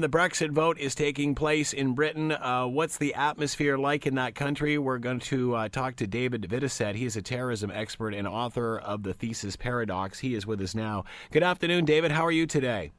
The Brexit vote is taking place in Britain. Uh, what's the atmosphere like in that country? We're going to uh, talk to David Videcette. He is a terrorism expert and author of The Theseus Paradox. He is with us now. Good afternoon, David. How are you today?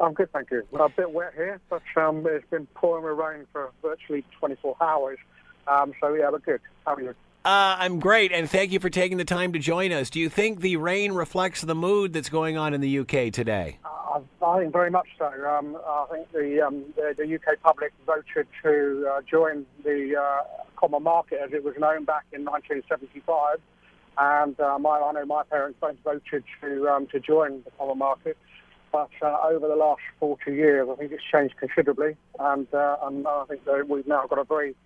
I'm good, thank you. A bit wet here, but um, it's been pouring rain for virtually 24 hours. Um, so, yeah, we're good. How are you? Uh, I'm great, and thank you for taking the time to join us. Do you think the rain reflects the mood that's going on in the UK today? Uh, I think very much so. Um, I think the, um, the, the UK public voted to uh, join the uh, common market as it was known back in 1975, and um, I, I know my parents both voted to um, to join the common market. But uh, over the last 40 years, I think it's changed considerably, and, uh, and I think that we've now got a very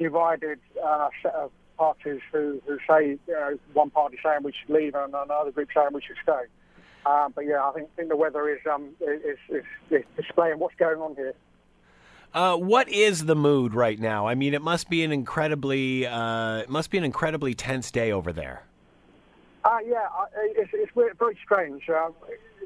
divided uh, set of parties who, who say, you know, one party saying we should leave and another group saying we should stay. Um, but yeah, I think, think the weather is, um, is, is, is displaying what's going on here. Uh, what is the mood right now? I mean, it must be an incredibly, uh, it must be an incredibly tense day over there. Uh, yeah, it's, it's very strange. Uh,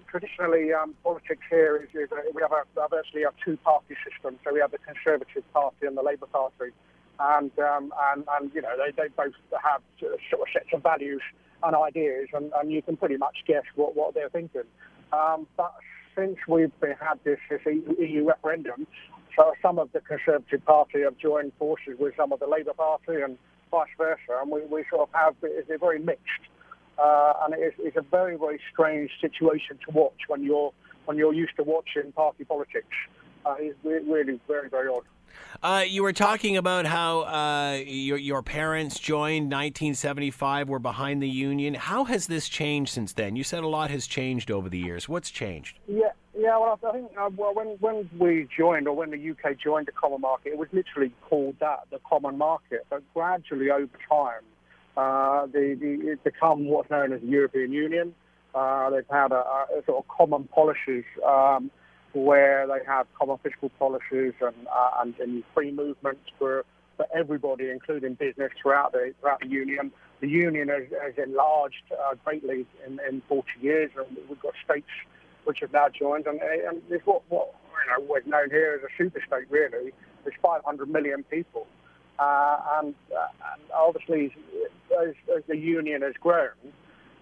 traditionally, um, politics here is, is we have a, virtually a two-party system. So we have the Conservative Party and the Labour Party and um, and, and you know they, they both have sort of sets of values and ideas, and, and you can pretty much guess what, what they're thinking. Um, but since we've had this, this EU referendum, so some of the Conservative Party have joined forces with some of the Labour Party and vice versa, and we, we sort of have it's very mixed, uh, and it's, it's a very very strange situation to watch when you're when you're used to watching party politics. Uh, it's really very very odd. Uh, you were talking about how uh, your, your parents joined 1975, were behind the union. How has this changed since then? You said a lot has changed over the years. What's changed? Yeah, yeah. Well, I think uh, well, when when we joined, or when the UK joined the common market, it was literally called that, the common market. But gradually, over time, uh, the, the, it's become what's known as the European Union. Uh, they've had a, a, sort of common policies. Um, where they have common fiscal policies and, uh, and, and, free movement for, for everybody, including business throughout the, throughout the union. The union has, has enlarged uh, greatly in, in 40 years, and we've got states which have now joined. And, and it's what, what you know, we're known here as a super state, really. There's 500 million people. Uh, and, uh, and, obviously, as, as the union has grown,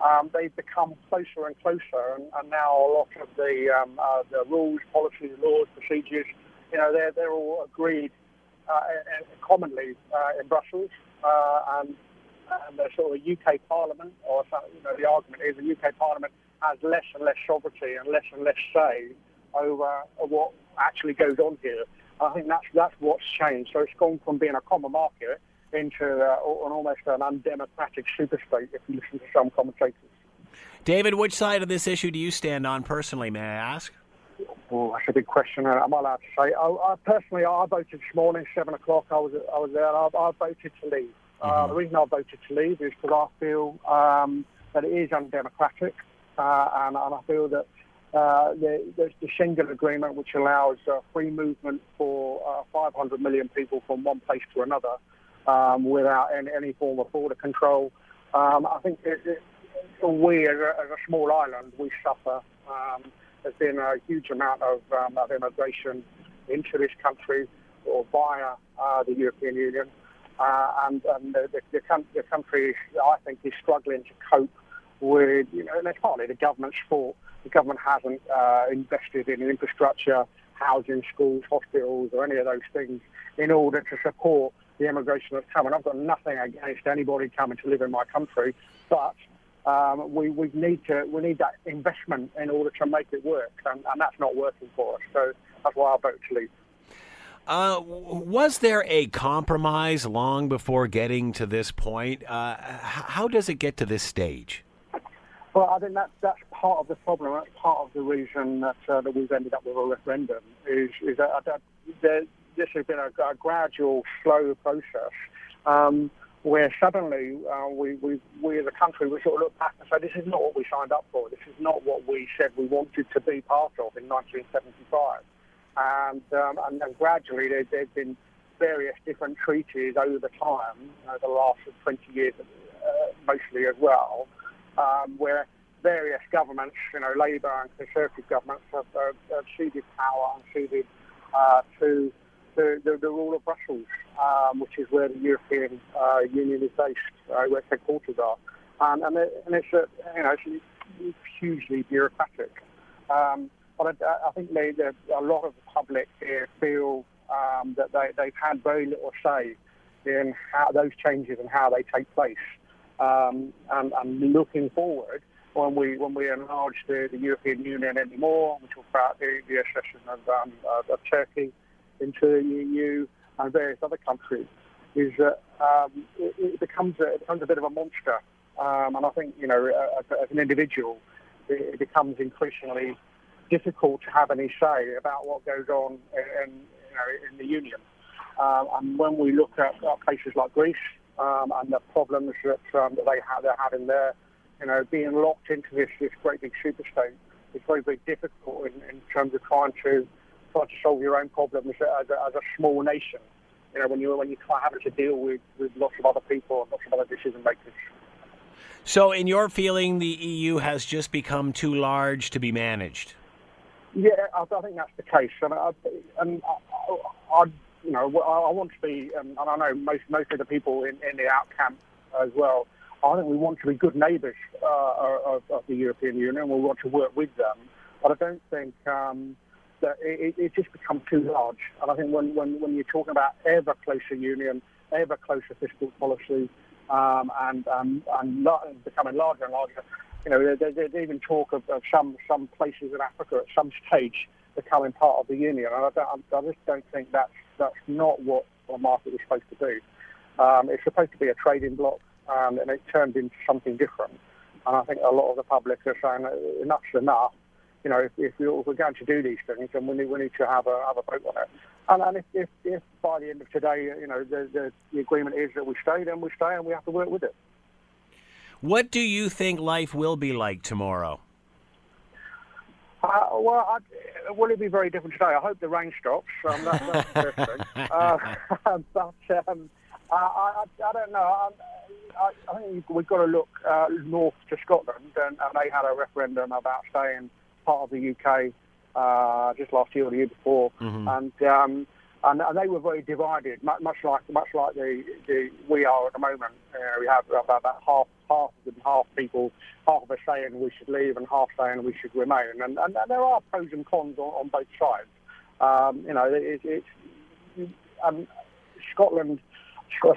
um, they've become closer and closer, and, and now a lot of the, um, uh, the rules, policies, laws, procedures, you know, they're, they're all agreed uh, commonly uh, in Brussels, uh, and, and the sort of UK Parliament, or you know, the argument is the UK Parliament has less and less sovereignty and less and less say over what actually goes on here. I think that's that's what's changed. So it's gone from being a common market into uh, an almost an undemocratic super state, if you listen to some commentators. David, which side of this issue do you stand on personally, may I ask? Oh, that's a big question. Am I allowed to say? I, I personally, I voted this morning, seven o'clock. I was, I was there. I, I voted to leave. Uh, mm-hmm. Uh, the reason I voted to leave is because I feel um, that it is undemocratic, uh, and, and, I feel that uh, the, there's the Schengen Agreement, which allows uh, free movement for uh, 500 million people from one place to another um, without any, any, form of border control. Um, I think it, it, we, as a, as a, small island, we suffer. Um, there's been a huge amount of, um, of immigration into this country or via uh, the European Union. Uh, and, and the, the, the, country, I think, is struggling to cope with, you know, and it's partly the government's fault. The government hasn't uh, invested in infrastructure, housing, schools, hospitals, or any of those things in order to support the immigration that's coming. I've got nothing against anybody coming to live in my country, but um, we, we need to we need that investment in order to make it work, and, and that's not working for us. So that's why I vote to leave. Uh, was there a compromise long before getting to this point? Uh, how does it get to this stage? Well, I think that's that's part of the problem. That's part of the reason that uh, that we've ended up with a referendum. Is is that, that there, this has been a, a gradual, slow process um, where suddenly uh, we, we, we as a country, we sort of look back and say, this is not what we signed up for. This is not what we said we wanted to be part of in 1975. And, um, and, gradually there, there's been various different treaties over time, you know, the last 20 years uh, mostly as well, um, where various governments, you know, Labour and Conservative governments, have, have, have ceded power and ceded uh, to the, the, the, rule of Brussels, um, which is where the European uh, Union is based, uh, where headquarters are. And, and, it, and it's, a, you know, it's hugely bureaucratic. Um, but I, I think they, a lot of the public here feel um, that they, they've had very little say in how those changes and how they take place. Um, and, and looking forward, when we when we enlarge the, the European Union anymore, we talk about the, the accession of, um, of Turkey into the EU and various other countries, is that um, it, it, becomes a, it becomes a bit of a monster. Um, and I think you know, as, as an individual, it, it, becomes increasingly difficult to have any say about what goes on in, you know, in the union. Um, and when we look at, at places like Greece um, and the problems that, um, that they have, they're having there, you know, being locked into this, this great big superstate is very, very difficult in, in terms of trying to try to solve your own problems as a, as a small nation. You know, when you when you try having to deal with, with lots of other people and lots of other decision makers. So, in your feeling, the EU has just become too large to be managed. Yeah, I, I think that's the case, and I, and I, I you know, I, want to be, um, and I know most most of the people in, in the out camp as well. I think we want to be good neighbours uh, of, of, the European Union. We want to work with them, but I don't think um, that it, it, just becomes too large. And I think when, when, when you're talking about ever closer union, ever closer fiscal policy, um, and um, and becoming larger and larger, you know, there's, even talk of, of some some places in Africa at some stage becoming part of the union. And I, don't, I just don't think that's that's not what the market is supposed to do. Um, it's supposed to be a trading bloc, and it turned into something different. And I think a lot of the public are saying enough's enough. You know, if, if, we're going to do these things, then we need, we need to have a, have a vote on it. And, and if, if, if, by the end of today, you know, the, the, the agreement is that we stay, then we stay, and we have to work with it. What do you think life will be like tomorrow? Uh, well, I, will it be very different today? I hope the rain stops. Um, that's, that's the first thing. Uh, but um, I, I, I, don't know. I, I, think we've got to look uh, north to Scotland, and, and, they had a referendum about staying part of the UK uh, just last year or the year before, mm-hmm. and, um, and, and they were very divided, much like much like the, the we are at the moment. we have about, about half half of them, half people, half of us saying we should leave and half saying we should remain. And, and, and there are pros and cons on, on both sides. Um, you know, it, it's um, Scotland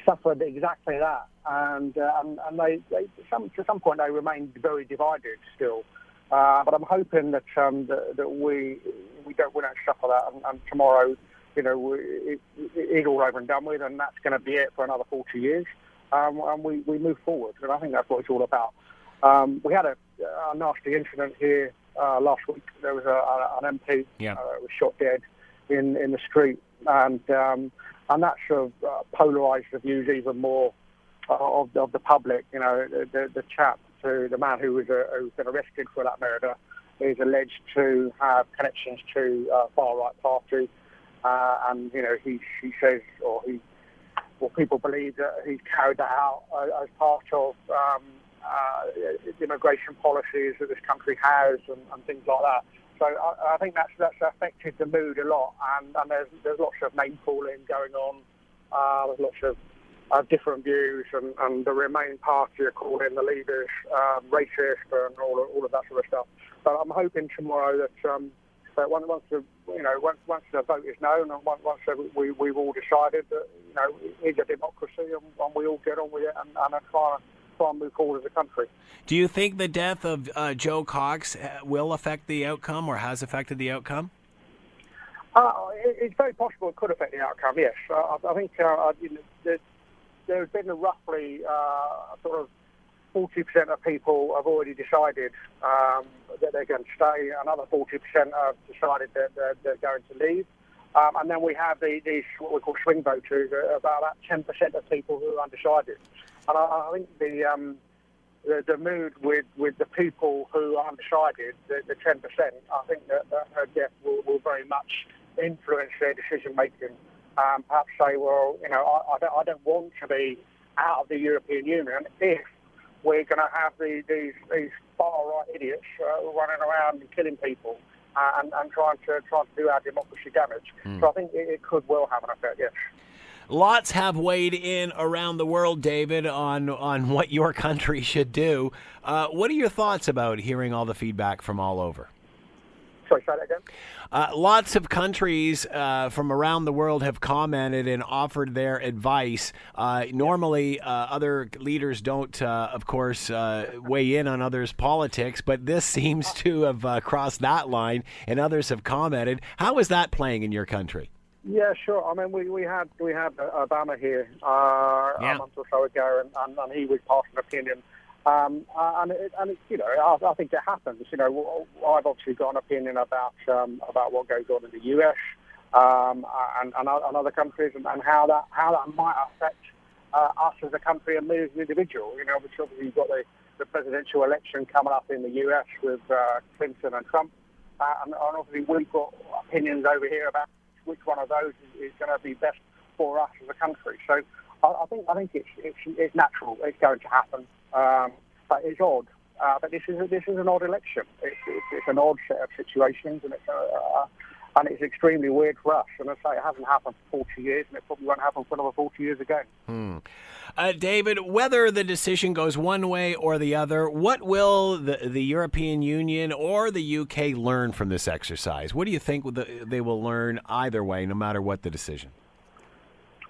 suffered exactly that, and uh, and, and they, they some, to some point they remained very divided still. Uh, but I'm hoping that, um, that, that we we don't we don't suffer that, and, and tomorrow, you know, we, it, it's all over and done with, and that's going to be it for another 40 years um, and we, we move forward. And I think that's what it's all about. Um, we had a, a, nasty incident here uh, last week. There was a, an MP yeah. uh, was shot dead in, in the street, and um, and that sort of uh, polarised the views even more uh, of, of the public. You know, the, the, the chap, to the man who was uh, who's been arrested for that murder, is alleged to have connections to uh, far right party, and you know he he says or he well, people believe that he's carried that out uh, as part of um, uh, immigration policies that this country has and, and things like that. So I, I, think that's that's affected the mood a lot, and, and there's there's lots of name calling going on. Uh, there's lots of uh, different views, and, and the Remain party are calling the leaders um, racist and all of, all of that sort of stuff. But I'm hoping tomorrow that um, but once, once the you know once, once the vote is known and once, once we we've all decided that you know it's a democracy and, and we all get on with it and, and try try and move forward as a country. Do you think the death of uh, Jo Cox uh, will affect the outcome or has affected the outcome? Uh, it, it's very possible it could affect the outcome. Yes, uh, I, I, think uh, you know, there's been roughly uh, sort of 40% of people have already decided um, that they're going to stay. Another 40% have decided that they're, they're going to leave. Um, and then we have the, these what we call swing voters, uh, about, about 10% of people who are undecided. And I, I think the, um, the, the mood with, with the people who are undecided, the, the 10%, I think that, that her death will, will very much influence their decision making. Um, perhaps say, well, you know, I, I, don't, I don't want to be out of the European Union if we're going to have the, these, these far right idiots uh, running around and killing people uh, and, and trying to trying to do our democracy damage. Mm. So I think it, it could well have an effect. Yes. Lots have weighed in around the world, David, on on what your country should do. Uh, what are your thoughts about hearing all the feedback from all over? Sorry, say that again. Uh, lots of countries uh, from around the world have commented and offered their advice. Uh, normally, uh, other leaders don't, uh, of course, uh, weigh in on others' politics, but this seems to have crossed that line, and others have commented. How is that playing in your country? Yeah, sure. I mean, we, we had we had Obama here yeah. a month or so ago, and, and, and he was passing an opinion um, and, it, and it, you know, I, I, think it happens. You know, I've obviously got an opinion about um, about what goes on in the US um, and, and, other countries, and, and, how that how that might affect uh, us as a country and me as an individual. You know, obviously, obviously you've got the, the presidential election coming up in the US with uh, Clinton and Trump, uh, and, obviously we've got opinions over here about which one of those is, is going to be best for us as a country. So I, I think I think it's, it's, it's natural. It's going to happen. Um, but it's odd. Uh, but this is a, this is an odd election. It's, it's, it's an odd set of situations, and it's uh, and it's extremely weird for us. And I say it hasn't happened for 40 years, and it probably won't happen for another 40 years again. Hmm. Uh, David, whether the decision goes one way or the other, what will the the European Union or the UK learn from this exercise? What do you think they will learn either way, no matter what the decision?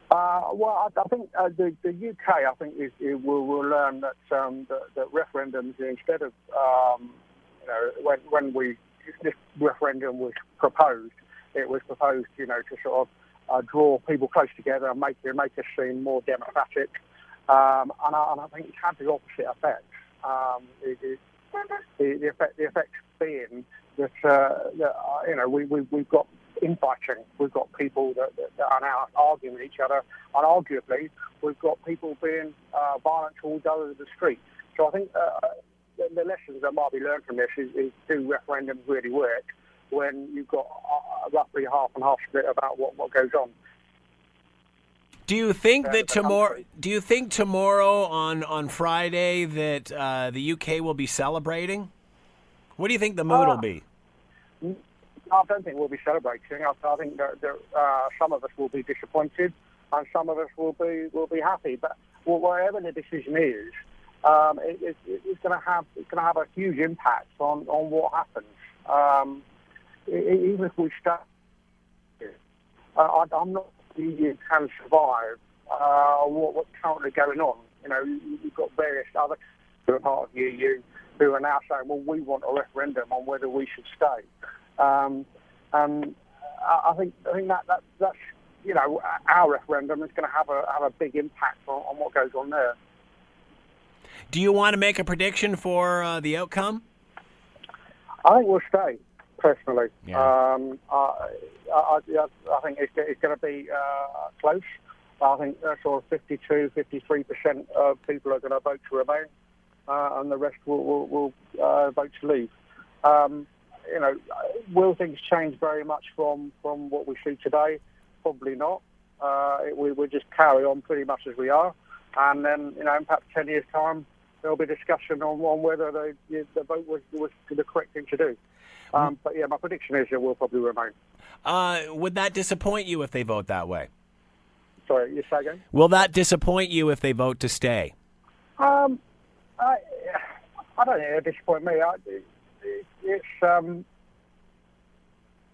Uh, well, I, I think uh, the, the, UK, I think, is, is will, will learn that, um, that, that referendums, instead of, um, you know, when, when we this referendum was proposed, it was proposed, you know, to sort of uh, draw people close together and make make us seem more democratic. Um, and, I, and, I, think it's had the opposite effect. Um, it, it, the, the, effect, the effect being that, uh, that uh, you know, we, we, we've got infighting. We've got people that, that, that, are now arguing with each other, and arguably, we've got people being uh, violent towards others in the street. So I think uh, the, the, lessons that might be learned from this is, is do referendums really work when you've got uh, roughly half and half split about what, what goes on. Do you think that tomorrow? Do you think tomorrow on on Friday that uh, the UK will be celebrating? What do you think the mood will uh, be? I don't think we'll be celebrating. I, I think that, that uh, some of us will be disappointed, and some of us will be will be happy. But whatever the decision is, um, it, it, it's going to have it's going to have a huge impact on, on what happens. Um, even if we start, uh, I, am not the EU can survive uh, what, what's currently going on. You know, you've got various other who are part of the EU who are now saying, well, we want a referendum on whether we should stay. Um, and I think I think that, that that's you know our referendum is going to have a have a big impact on, on, what goes on there. Do you want to make a prediction for uh, the outcome? I think we'll stay personally. Yeah. Um, I, I, I, think it's, it's going to be uh, close. I think uh, sort of 52, 53 percent of people are going to vote to remain, uh, and the rest will, will, will uh, vote to leave. Um, you know, will things change very much from, from what we see today? Probably not. Uh, we will just carry on pretty much as we are, and then you know, in perhaps ten years' time, there'll be discussion on, on whether the, the vote was, was the correct thing to do. Um, but yeah, my prediction is it will probably remain. Uh, would that disappoint you if they vote that way? Sorry, you say again? Will that disappoint you if they vote to stay? Um, I, I don't think it'll disappoint me. I, it's um,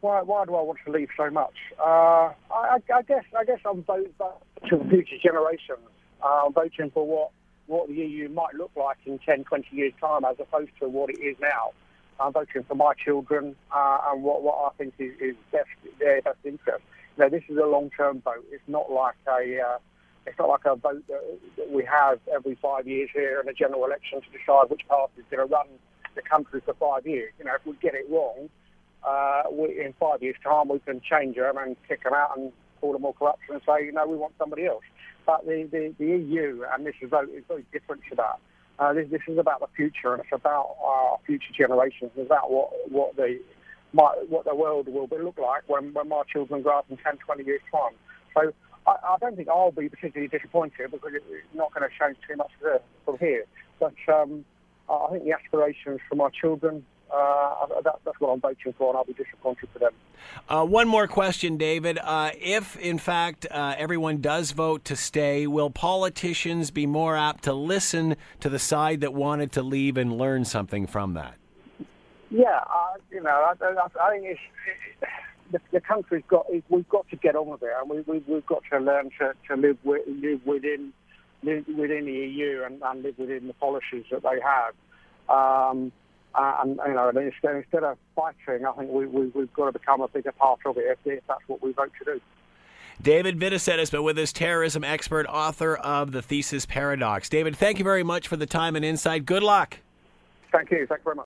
why, why do I want to leave so much? Uh, I, I, guess I guess I'm voting for future generations. Uh, I'm voting for what what the EU might look like in 10, 20 years' time, as opposed to what it is now. I'm voting for my children uh, and what, what I think is, is best their best interest. You know, this is a long-term vote. It's not like a uh, it's not like a vote that we have every five years here in a general election to decide which party is going to run the country for five years. You know, if we get it wrong, uh, we, in five years' time we can change them and kick them out and call them all corruption and say, you know, we want somebody else. But the, the, the EU and this vote is very different to that. Uh, this, this is about the future and it's about our future generations. It's about what, what the my, what the world will look like when, when my children grow up in 10, 20 years' time. So I, I don't think I'll be particularly disappointed because it's not going to change too much from here. But um, I think the aspirations for my children uh, that, that's what I'm voting for, and I'll be disappointed for them. Uh, one more question, David. Uh, if, in fact, uh, everyone does vote to stay, will politicians be more apt to listen to the side that wanted to leave and learn something from that? Yeah, uh, you know, I, I, I think it's, it, the, the, country's got we've got to get on with it, and we, we, we've got to learn to, to live, with, live within live within the EU and, and live within the policies that they have. Um, and you know, instead, instead of fighting, I think we, we, have got to become a bigger part of it if, if that's what we vote to do. David Videcette has been with us, terrorism expert, author of The Theseus Paradox. David, thank you very much for the time and insight. Good luck. Thank you. Thank you very much.